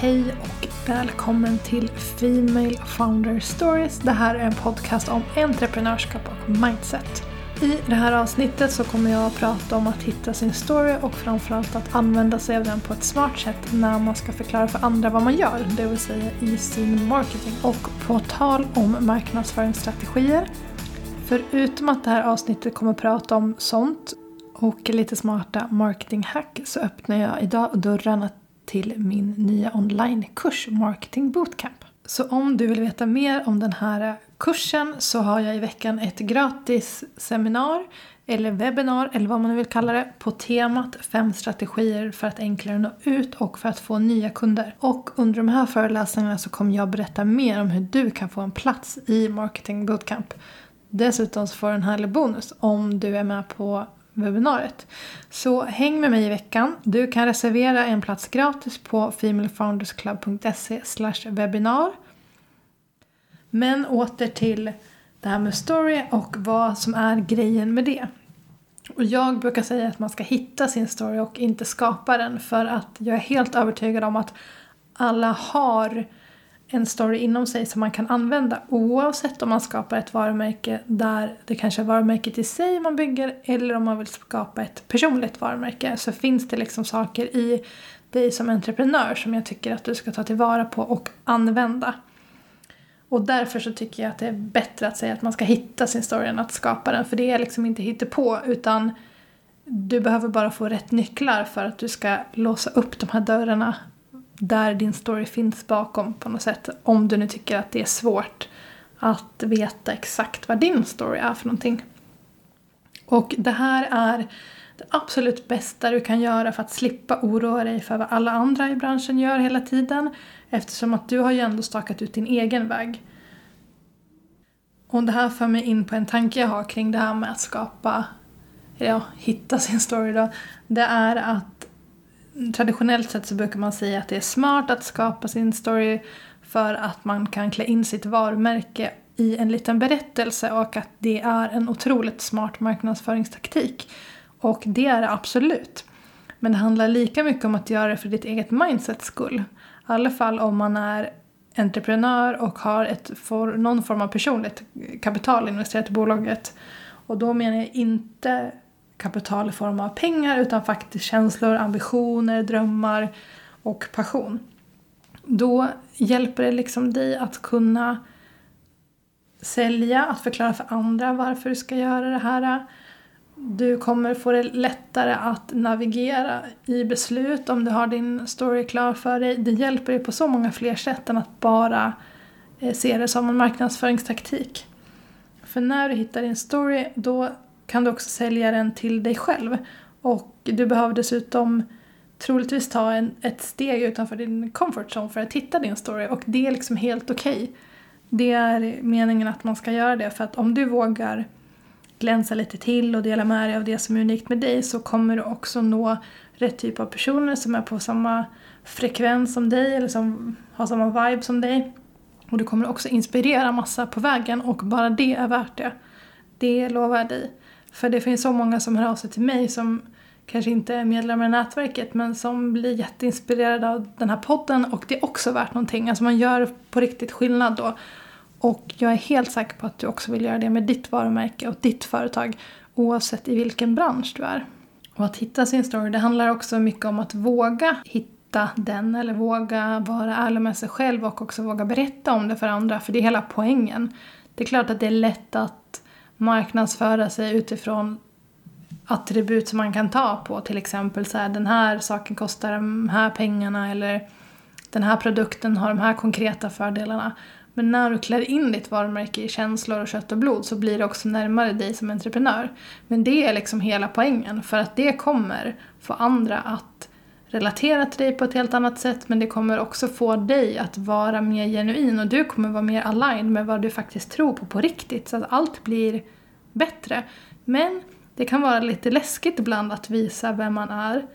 Hej och välkommen till Female Founder Stories. Det här är en podcast om entreprenörskap och mindset. I det här avsnittet så kommer jag att prata om att hitta sin story och framförallt att använda sig av den på ett smart sätt när man ska förklara för andra vad man gör, det vill säga i sin marketing. Och på tal om marknadsföringsstrategier, förutom att det här avsnittet kommer att prata om sånt och lite smarta marketinghack så öppnar jag idag dörrarna till min nya onlinekurs Marketing Bootcamp. Så om du vill veta mer om den här kursen så har jag i veckan ett gratis seminar eller webbinar eller vad man nu vill kalla det på temat fem strategier för att enklare nå ut och för att få nya kunder. Och under de här föreläsningarna så kommer jag berätta mer om hur du kan få en plats i Marketing Bootcamp. Dessutom så får du en härlig bonus om du är med på webbinariet. Så häng med mig i veckan. Du kan reservera en plats gratis på femalefoundersclub.se webbinar. Men åter till det här med story och vad som är grejen med det. Och jag brukar säga att man ska hitta sin story och inte skapa den för att jag är helt övertygad om att alla har en story inom sig som man kan använda oavsett om man skapar ett varumärke där det kanske är varumärket i sig man bygger eller om man vill skapa ett personligt varumärke så finns det liksom saker i dig som entreprenör som jag tycker att du ska ta tillvara på och använda. Och därför så tycker jag att det är bättre att säga att man ska hitta sin story än att skapa den för det är liksom inte på utan du behöver bara få rätt nycklar för att du ska låsa upp de här dörrarna där din story finns bakom på något sätt. Om du nu tycker att det är svårt att veta exakt vad din story är för någonting. Och det här är det absolut bästa du kan göra för att slippa oroa dig för vad alla andra i branschen gör hela tiden. Eftersom att du har ju ändå stakat ut din egen väg. Och det här för mig in på en tanke jag har kring det här med att skapa, ja, hitta sin story då. Det är att traditionellt sett så brukar man säga att det är smart att skapa sin story för att man kan klä in sitt varumärke i en liten berättelse och att det är en otroligt smart marknadsföringstaktik. Och det är det absolut. Men det handlar lika mycket om att göra det för ditt eget mindsets skull. I alla fall om man är entreprenör och har ett for, någon form av personligt kapital investerat i bolaget. Och då menar jag inte kapital i form av pengar utan faktiskt känslor, ambitioner, drömmar och passion. Då hjälper det liksom dig att kunna sälja, att förklara för andra varför du ska göra det här. Du kommer få det lättare att navigera i beslut om du har din story klar för dig. Det hjälper dig på så många fler sätt än att bara eh, se det som en marknadsföringstaktik. För när du hittar din story då kan du också sälja den till dig själv. Och du behöver dessutom troligtvis ta en, ett steg utanför din comfort zone för att hitta din story och det är liksom helt okej. Okay. Det är meningen att man ska göra det för att om du vågar glänsa lite till och dela med dig av det som är unikt med dig så kommer du också nå rätt typ av personer som är på samma frekvens som dig eller som har samma vibe som dig. Och du kommer också inspirera massa på vägen och bara det är värt det. Det lovar jag dig. För det finns så många som hör av sig till mig som kanske inte är medlemmar i nätverket men som blir jätteinspirerade av den här podden och det är också värt någonting. Alltså man gör på riktigt skillnad då. Och jag är helt säker på att du också vill göra det med ditt varumärke och ditt företag oavsett i vilken bransch du är. Och att hitta sin story, det handlar också mycket om att våga hitta den eller våga vara ärlig med sig själv och också våga berätta om det för andra för det är hela poängen. Det är klart att det är lätt att marknadsföra sig utifrån attribut som man kan ta på. Till exempel så här, den här saken kostar de här pengarna eller den här produkten har de här konkreta fördelarna. Men när du klär in ditt varumärke i känslor och kött och blod så blir det också närmare dig som entreprenör. Men det är liksom hela poängen för att det kommer få andra att relatera till dig på ett helt annat sätt men det kommer också få dig att vara mer genuin och du kommer vara mer aligned med vad du faktiskt tror på på riktigt så att allt blir bättre. Men det kan vara lite läskigt ibland att visa vem man är.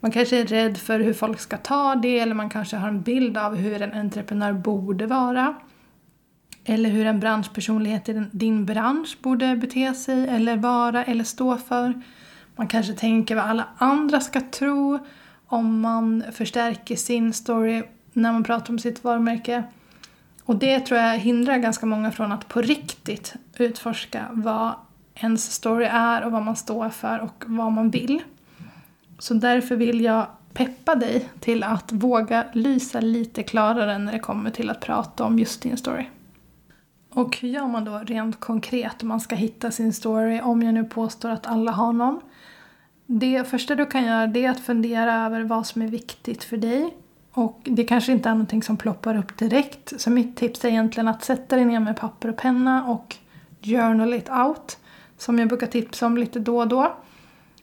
Man kanske är rädd för hur folk ska ta det eller man kanske har en bild av hur en entreprenör borde vara. Eller hur en branschpersonlighet i din bransch borde bete sig eller vara eller stå för. Man kanske tänker vad alla andra ska tro om man förstärker sin story när man pratar om sitt varumärke. Och det tror jag hindrar ganska många från att på riktigt utforska vad ens story är och vad man står för och vad man vill. Så därför vill jag peppa dig till att våga lysa lite klarare när det kommer till att prata om just din story. Och hur gör man då rent konkret om man ska hitta sin story om jag nu påstår att alla har någon? Det första du kan göra det är att fundera över vad som är viktigt för dig. Och det kanske inte är någonting som ploppar upp direkt. Så mitt tips är egentligen att sätta dig ner med papper och penna och journal it out. Som jag brukar tipsa om lite då och då.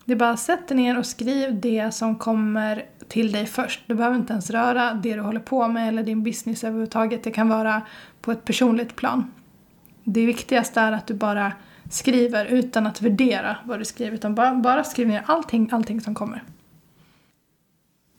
Det är bara att sätta ner och skriv det som kommer till dig först. Du behöver inte ens röra det du håller på med eller din business överhuvudtaget. Det kan vara på ett personligt plan. Det viktigaste är att du bara skriver utan att värdera vad du skriver. Utan bara, bara skriv ner allting, allting som kommer.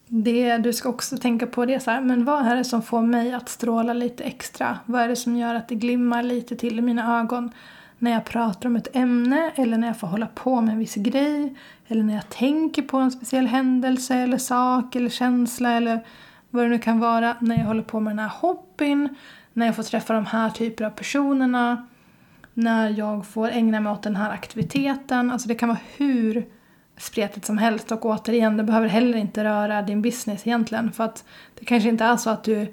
Det du ska också tänka på det är så här, men vad är det som får mig att stråla lite extra? Vad är det som gör att det glimmar lite till i mina ögon? när jag pratar om ett ämne eller när jag får hålla på med en viss grej eller när jag tänker på en speciell händelse eller sak eller känsla eller vad det nu kan vara. När jag håller på med den här hobbyn, när jag får träffa de här typerna av personerna, när jag får ägna mig åt den här aktiviteten. Alltså det kan vara hur spretigt som helst och återigen, det behöver heller inte röra din business egentligen för att det kanske inte är så att du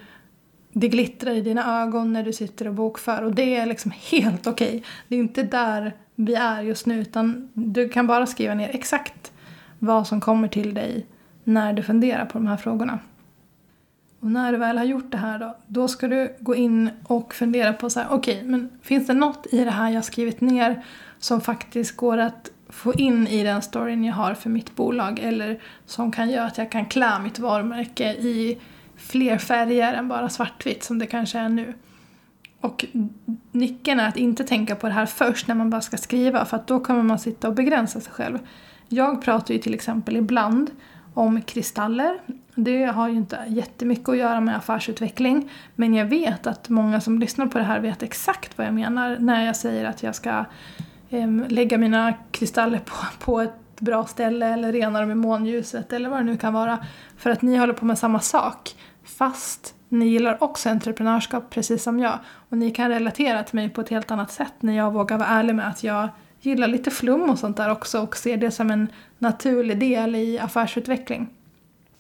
det glittrar i dina ögon när du sitter och bokför och det är liksom helt okej. Okay. Det är inte där vi är just nu utan du kan bara skriva ner exakt vad som kommer till dig när du funderar på de här frågorna. Och när du väl har gjort det här då, då ska du gå in och fundera på så här, okej, okay, men finns det något i det här jag skrivit ner som faktiskt går att få in i den storyn jag har för mitt bolag eller som kan göra att jag kan klä mitt varumärke i fler färger än bara svartvitt som det kanske är nu. Och nyckeln är att inte tänka på det här först när man bara ska skriva för att då kommer man sitta och begränsa sig själv. Jag pratar ju till exempel ibland om kristaller. Det har ju inte jättemycket att göra med affärsutveckling men jag vet att många som lyssnar på det här vet exakt vad jag menar när jag säger att jag ska eh, lägga mina kristaller på, på ett bra ställe eller rena dem i månljuset eller vad det nu kan vara. För att ni håller på med samma sak. Fast ni gillar också entreprenörskap precis som jag. Och ni kan relatera till mig på ett helt annat sätt när jag vågar vara ärlig med att jag gillar lite flum och sånt där också och ser det som en naturlig del i affärsutveckling.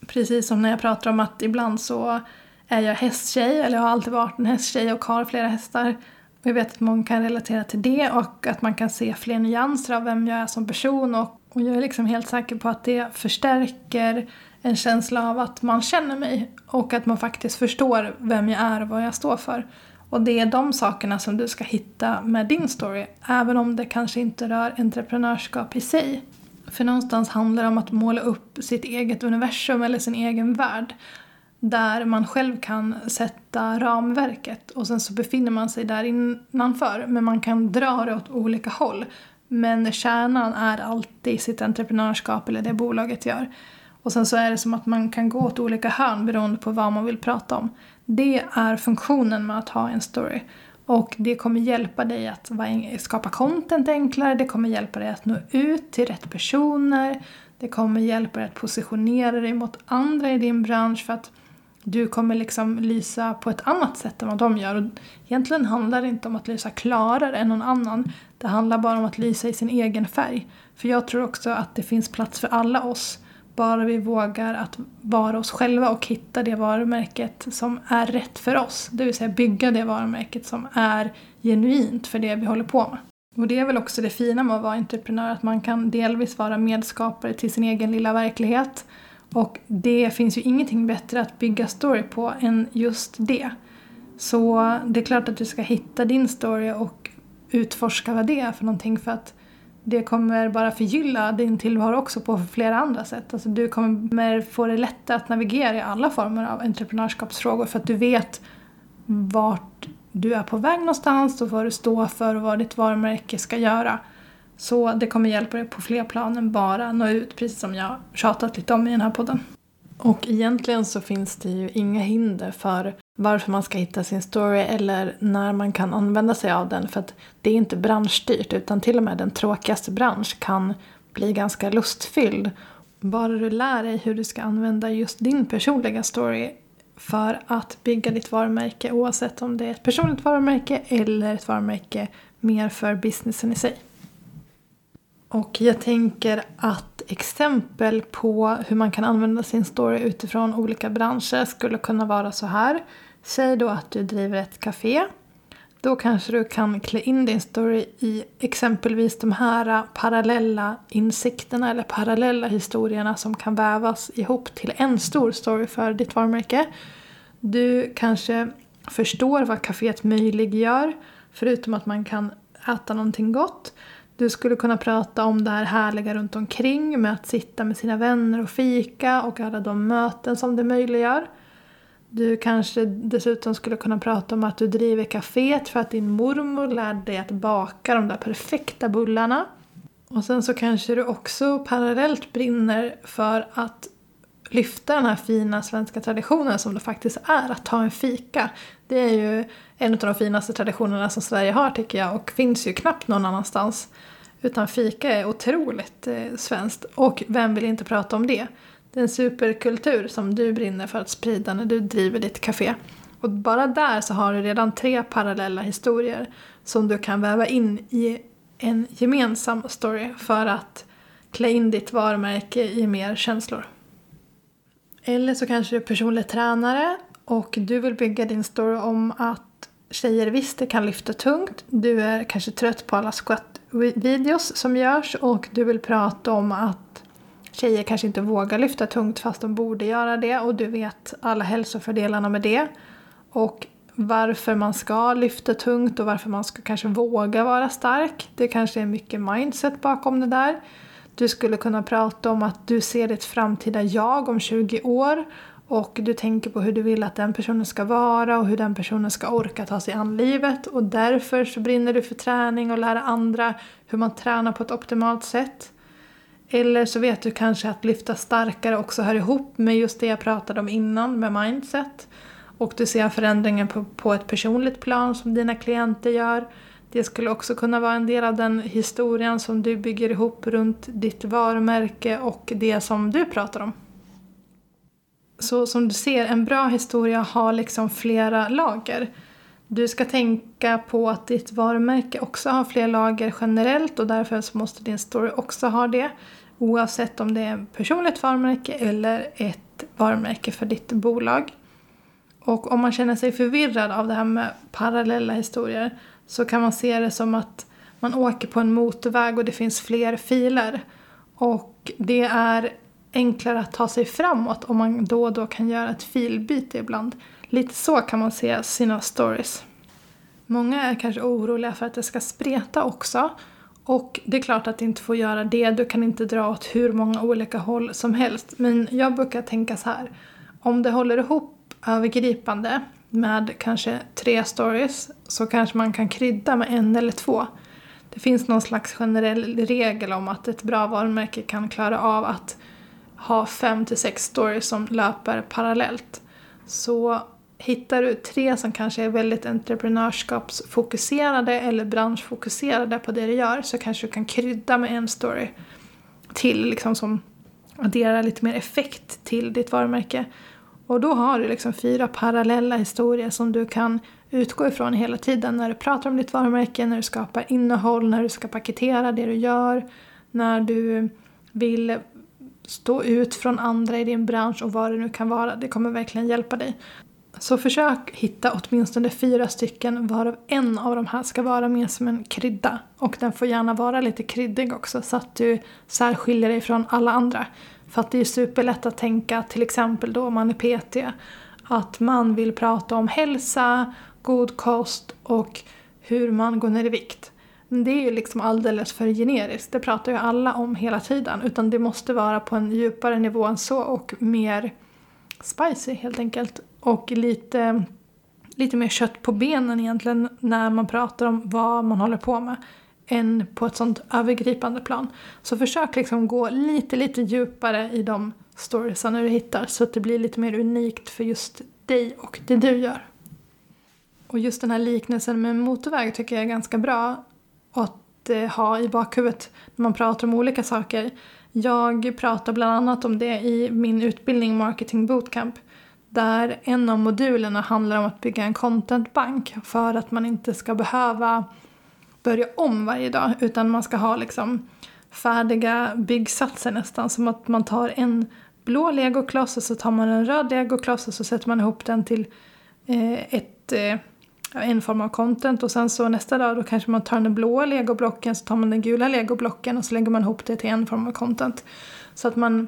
Precis som när jag pratar om att ibland så är jag hästtjej, eller jag har alltid varit en hästtjej och har flera hästar. Och jag vet att många kan relatera till det och att man kan se fler nyanser av vem jag är som person och, och jag är liksom helt säker på att det förstärker en känsla av att man känner mig och att man faktiskt förstår vem jag är och vad jag står för. Och det är de sakerna som du ska hitta med din story, även om det kanske inte rör entreprenörskap i sig. För någonstans handlar det om att måla upp sitt eget universum eller sin egen värld där man själv kan sätta ramverket och sen så befinner man sig där innanför men man kan dra det åt olika håll. Men kärnan är alltid sitt entreprenörskap eller det bolaget gör. Och sen så är det som att man kan gå åt olika hörn beroende på vad man vill prata om. Det är funktionen med att ha en story. Och det kommer hjälpa dig att skapa content enklare, det kommer hjälpa dig att nå ut till rätt personer, det kommer hjälpa dig att positionera dig mot andra i din bransch för att du kommer liksom lysa på ett annat sätt än vad de gör. Och egentligen handlar det inte om att lysa klarare än någon annan. Det handlar bara om att lysa i sin egen färg. För jag tror också att det finns plats för alla oss. Bara vi vågar att vara oss själva och hitta det varumärket som är rätt för oss. Det vill säga bygga det varumärket som är genuint för det vi håller på med. Och det är väl också det fina med att vara entreprenör, att man kan delvis vara medskapare till sin egen lilla verklighet. Och det finns ju ingenting bättre att bygga story på än just det. Så det är klart att du ska hitta din story och utforska vad det är för någonting för att det kommer bara förgylla din tillvaro också på flera andra sätt. Alltså du kommer få det lättare att navigera i alla former av entreprenörskapsfrågor för att du vet vart du är på väg någonstans och vad du står för och vad ditt varumärke ska göra. Så det kommer hjälpa dig på fler plan än bara nå ut, precis som jag tjatat lite om i den här podden. Och egentligen så finns det ju inga hinder för varför man ska hitta sin story eller när man kan använda sig av den. För att det är inte branschstyrt utan till och med den tråkigaste bransch kan bli ganska lustfylld. Bara du lär dig hur du ska använda just din personliga story för att bygga ditt varumärke oavsett om det är ett personligt varumärke eller ett varumärke mer för businessen i sig. Och jag tänker att exempel på hur man kan använda sin story utifrån olika branscher skulle kunna vara så här. Säg då att du driver ett café. Då kanske du kan klä in din story i exempelvis de här parallella insikterna eller parallella historierna som kan vävas ihop till en stor story för ditt varumärke. Du kanske förstår vad kaféet möjliggör förutom att man kan äta någonting gott. Du skulle kunna prata om det här härliga runt omkring med att sitta med sina vänner och fika och alla de möten som det möjliggör. Du kanske dessutom skulle kunna prata om att du driver kaféet för att din mormor lärde dig att baka de där perfekta bullarna. Och sen så kanske du också parallellt brinner för att lyfta den här fina svenska traditionen som det faktiskt är att ta en fika. Det är ju en av de finaste traditionerna som Sverige har tycker jag och finns ju knappt någon annanstans. Utan fika är otroligt eh, svenskt och vem vill inte prata om det? Det är en superkultur som du brinner för att sprida när du driver ditt café. Och bara där så har du redan tre parallella historier som du kan väva in i en gemensam story för att klä in ditt varumärke i mer känslor. Eller så kanske du är personlig tränare och du vill bygga din story om att tjejer visst det kan lyfta tungt. Du är kanske trött på alla videos som görs och du vill prata om att tjejer kanske inte vågar lyfta tungt fast de borde göra det och du vet alla hälsofördelarna med det. Och varför man ska lyfta tungt och varför man ska kanske våga vara stark. Det kanske är mycket mindset bakom det där. Du skulle kunna prata om att du ser ditt framtida jag om 20 år och du tänker på hur du vill att den personen ska vara och hur den personen ska orka ta sig an livet och därför så brinner du för träning och lära andra hur man tränar på ett optimalt sätt. Eller så vet du kanske att lyfta starkare också hör ihop med just det jag pratade om innan med mindset. Och du ser förändringen på, på ett personligt plan som dina klienter gör. Det skulle också kunna vara en del av den historien som du bygger ihop runt ditt varumärke och det som du pratar om. Så som du ser, en bra historia har liksom flera lager. Du ska tänka på att ditt varumärke också har fler lager generellt och därför så måste din story också ha det. Oavsett om det är ett personligt varumärke eller ett varumärke för ditt bolag. Och om man känner sig förvirrad av det här med parallella historier så kan man se det som att man åker på en motorväg och det finns fler filer. Och det är enklare att ta sig framåt om man då och då kan göra ett filbyte ibland. Lite så kan man se sina stories. Många är kanske oroliga för att det ska spreta också. Och det är klart att det inte får göra det. Du kan inte dra åt hur många olika håll som helst. Men jag brukar tänka så här. Om det håller ihop övergripande med kanske tre stories så kanske man kan krydda med en eller två. Det finns någon slags generell regel om att ett bra varumärke kan klara av att ha fem till sex stories som löper parallellt. Så hittar du tre som kanske är väldigt entreprenörskapsfokuserade eller branschfokuserade på det du gör så kanske du kan krydda med en story till liksom som adderar lite mer effekt till ditt varumärke. Och då har du liksom fyra parallella historier som du kan utgå ifrån hela tiden när du pratar om ditt varumärke, när du skapar innehåll, när du ska paketera det du gör, när du vill stå ut från andra i din bransch och vad det nu kan vara. Det kommer verkligen hjälpa dig. Så försök hitta åtminstone fyra stycken varav en av de här ska vara mer som en krydda. Och den får gärna vara lite kryddig också så att du särskiljer dig från alla andra. För att det är superlätt att tänka, till exempel då om man är PT, att man vill prata om hälsa, god kost och hur man går ner i vikt. Det är ju liksom alldeles för generiskt, det pratar ju alla om hela tiden. Utan det måste vara på en djupare nivå än så och mer spicy helt enkelt. Och lite, lite mer kött på benen egentligen när man pratar om vad man håller på med än på ett sånt övergripande plan. Så försök liksom gå lite, lite djupare i de storiesarna du hittar så att det blir lite mer unikt för just dig och det du gör. Och just den här liknelsen med motorväg tycker jag är ganska bra att eh, ha i bakhuvudet när man pratar om olika saker. Jag pratar bland annat om det i min utbildning Marketing Bootcamp Där en av modulerna handlar om att bygga en contentbank för att man inte ska behöva börja om varje dag utan man ska ha liksom färdiga byggsatser nästan. Som att man tar en blå legokloss och så tar man en röd legokloss och så sätter man ihop den till eh, ett, eh, en form av content och sen så nästa dag då kanske man tar den blåa legoblocken så tar man den gula legoblocken och så lägger man ihop det till en form av content. Så att man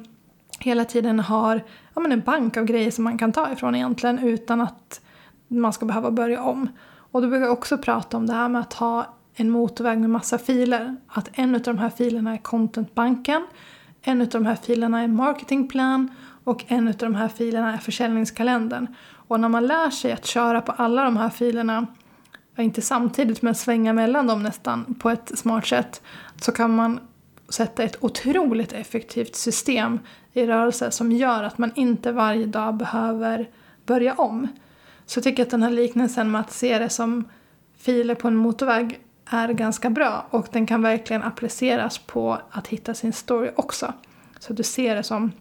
hela tiden har ja, men en bank av grejer som man kan ta ifrån egentligen utan att man ska behöva börja om. Och då brukar jag också prata om det här med att ha en motorväg med massa filer. Att en av de här filerna är contentbanken, en av de här filerna är marketingplan och en av de här filerna är försäljningskalendern. Och när man lär sig att köra på alla de här filerna, inte samtidigt men svänga mellan dem nästan på ett smart sätt, så kan man sätta ett otroligt effektivt system i rörelse som gör att man inte varje dag behöver börja om. Så jag tycker att den här liknelsen med att se det som filer på en motorväg är ganska bra och den kan verkligen appliceras på att hitta sin story också. Så du ser det som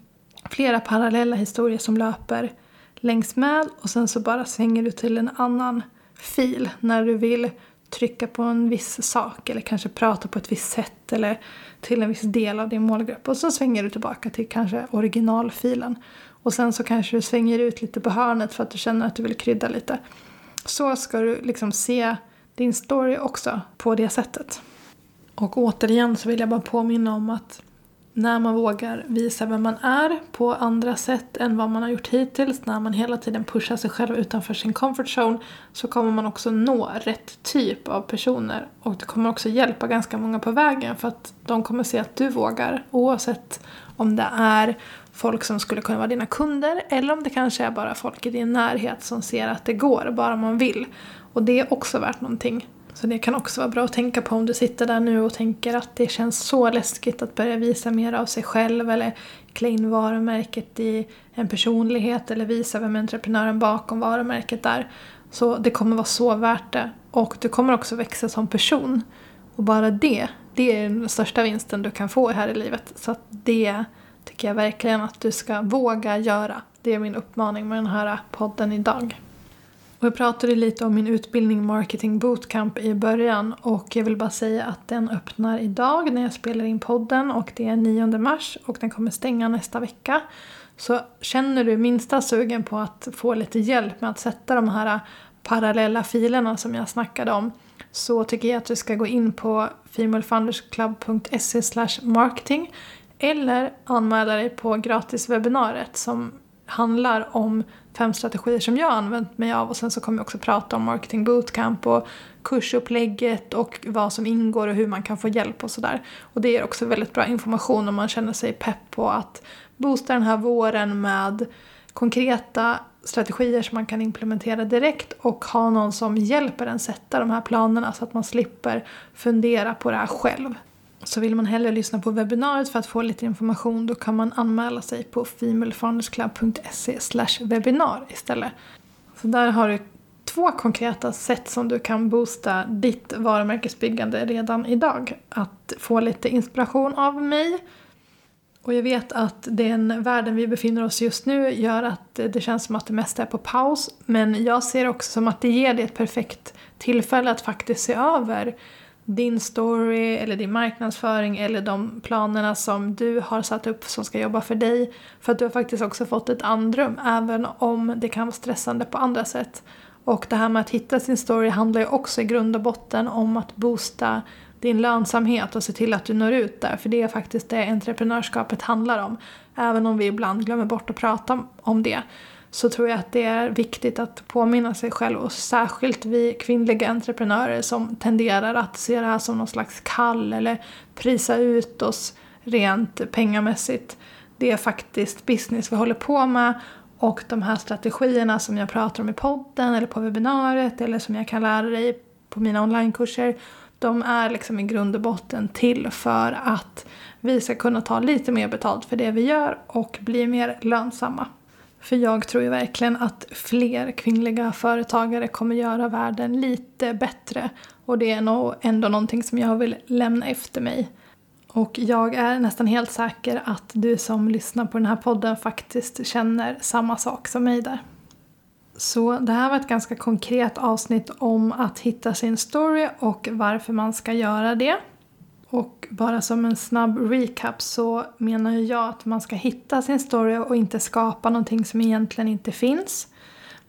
flera parallella historier som löper längs med och sen så bara svänger du till en annan fil när du vill trycka på en viss sak eller kanske prata på ett visst sätt eller till en viss del av din målgrupp. Och så svänger du tillbaka till kanske originalfilen. Och sen så kanske du svänger ut lite på hörnet för att du känner att du vill krydda lite. Så ska du liksom se din story också på det sättet. Och återigen så vill jag bara påminna om att när man vågar visa vem man är på andra sätt än vad man har gjort hittills, när man hela tiden pushar sig själv utanför sin comfort zone, så kommer man också nå rätt typ av personer. Och det kommer också hjälpa ganska många på vägen för att de kommer se att du vågar oavsett om det är folk som skulle kunna vara dina kunder eller om det kanske är bara folk i din närhet som ser att det går, bara man vill. Och det är också värt någonting. Så det kan också vara bra att tänka på om du sitter där nu och tänker att det känns så läskigt att börja visa mer av sig själv eller klä in varumärket i en personlighet eller visa vem entreprenören bakom varumärket är. Så det kommer vara så värt det. Och du kommer också växa som person. Och bara det, det är den största vinsten du kan få här i livet. Så att det tycker jag verkligen att du ska våga göra. Det är min uppmaning med den här podden idag. Och jag pratade lite om min utbildning Marketing Bootcamp i början och jag vill bara säga att den öppnar idag när jag spelar in podden och det är 9 mars och den kommer stänga nästa vecka. Så känner du minsta sugen på att få lite hjälp med att sätta de här parallella filerna som jag snackade om så tycker jag att du ska gå in på femalefoundersclub.se marketing eller anmäla dig på gratiswebbinariet som handlar om fem strategier som jag har använt mig av och sen så kommer jag också prata om marketing bootcamp och kursupplägget och vad som ingår och hur man kan få hjälp och sådär. Och det ger också väldigt bra information om man känner sig pepp på att boosta den här våren med konkreta strategier som man kan implementera direkt och ha någon som hjälper en sätta de här planerna så att man slipper fundera på det här själv. Så vill man hellre lyssna på webbinariet för att få lite information då kan man anmäla sig på femalefoundersclub.se webinar istället. Så där har du två konkreta sätt som du kan boosta ditt varumärkesbyggande redan idag. Att få lite inspiration av mig. Och jag vet att den världen vi befinner oss just nu gör att det känns som att det mesta är på paus. Men jag ser också som att det ger dig ett perfekt tillfälle att faktiskt se över din story eller din marknadsföring eller de planerna som du har satt upp som ska jobba för dig. För att du har faktiskt också fått ett andrum även om det kan vara stressande på andra sätt. Och det här med att hitta sin story handlar ju också i grund och botten om att boosta din lönsamhet och se till att du når ut där. För det är faktiskt det entreprenörskapet handlar om. Även om vi ibland glömmer bort att prata om det så tror jag att det är viktigt att påminna sig själv och särskilt vi kvinnliga entreprenörer som tenderar att se det här som någon slags kall eller prisa ut oss rent pengamässigt. Det är faktiskt business vi håller på med och de här strategierna som jag pratar om i podden eller på webbinariet eller som jag kan lära dig på mina onlinekurser de är liksom i grund och botten till för att vi ska kunna ta lite mer betalt för det vi gör och bli mer lönsamma. För jag tror ju verkligen att fler kvinnliga företagare kommer göra världen lite bättre. Och det är nog ändå någonting som jag vill lämna efter mig. Och jag är nästan helt säker att du som lyssnar på den här podden faktiskt känner samma sak som mig där. Så det här var ett ganska konkret avsnitt om att hitta sin story och varför man ska göra det. Och bara som en snabb recap så menar jag att man ska hitta sin story och inte skapa någonting som egentligen inte finns.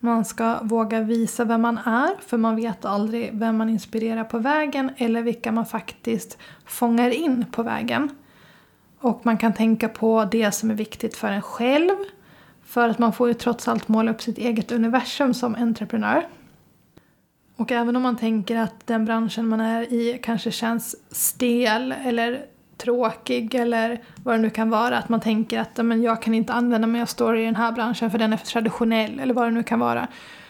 Man ska våga visa vem man är för man vet aldrig vem man inspirerar på vägen eller vilka man faktiskt fångar in på vägen. Och man kan tänka på det som är viktigt för en själv. För att man får ju trots allt måla upp sitt eget universum som entreprenör. Och även om man tänker att den branschen man är i kanske känns stel eller tråkig eller vad det nu kan vara. Att man tänker att men jag kan inte använda mig av story i den här branschen för den är för traditionell eller vad det nu kan vara.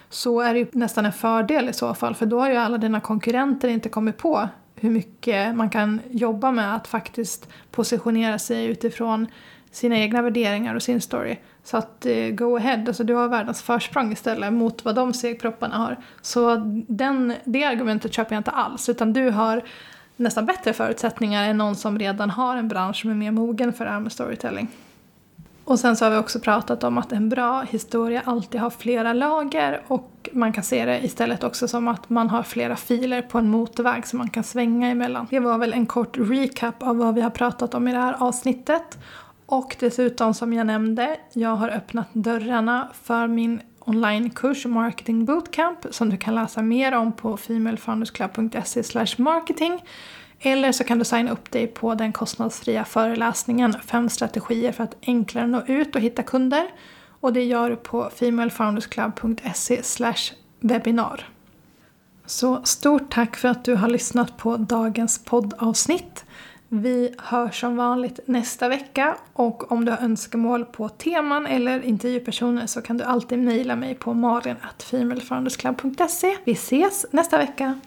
Så är det ju nästan en fördel i så fall för då har ju alla dina konkurrenter inte kommit på hur mycket man kan jobba med att faktiskt positionera sig utifrån sina egna värderingar och sin story. Så att eh, go ahead, alltså du har världens försprång istället mot vad de segpropparna har. Så den, det argumentet köper jag inte alls, utan du har nästan bättre förutsättningar än någon som redan har en bransch som är mer mogen för det här med storytelling. Och sen så har vi också pratat om att en bra historia alltid har flera lager och man kan se det istället också som att man har flera filer på en motorväg som man kan svänga emellan. Det var väl en kort recap av vad vi har pratat om i det här avsnittet. Och dessutom som jag nämnde, jag har öppnat dörrarna för min onlinekurs Marketing Bootcamp som du kan läsa mer om på femalefoundersclub.se marketing. Eller så kan du signa upp dig på den kostnadsfria föreläsningen Fem strategier för att enklare nå ut och hitta kunder. Och det gör du på femalefoundersclub.se webinar. Så stort tack för att du har lyssnat på dagens poddavsnitt. Vi hörs som vanligt nästa vecka och om du har önskemål på teman eller intervjupersoner så kan du alltid mejla mig på malin.femalefoundersclub.se. Vi ses nästa vecka!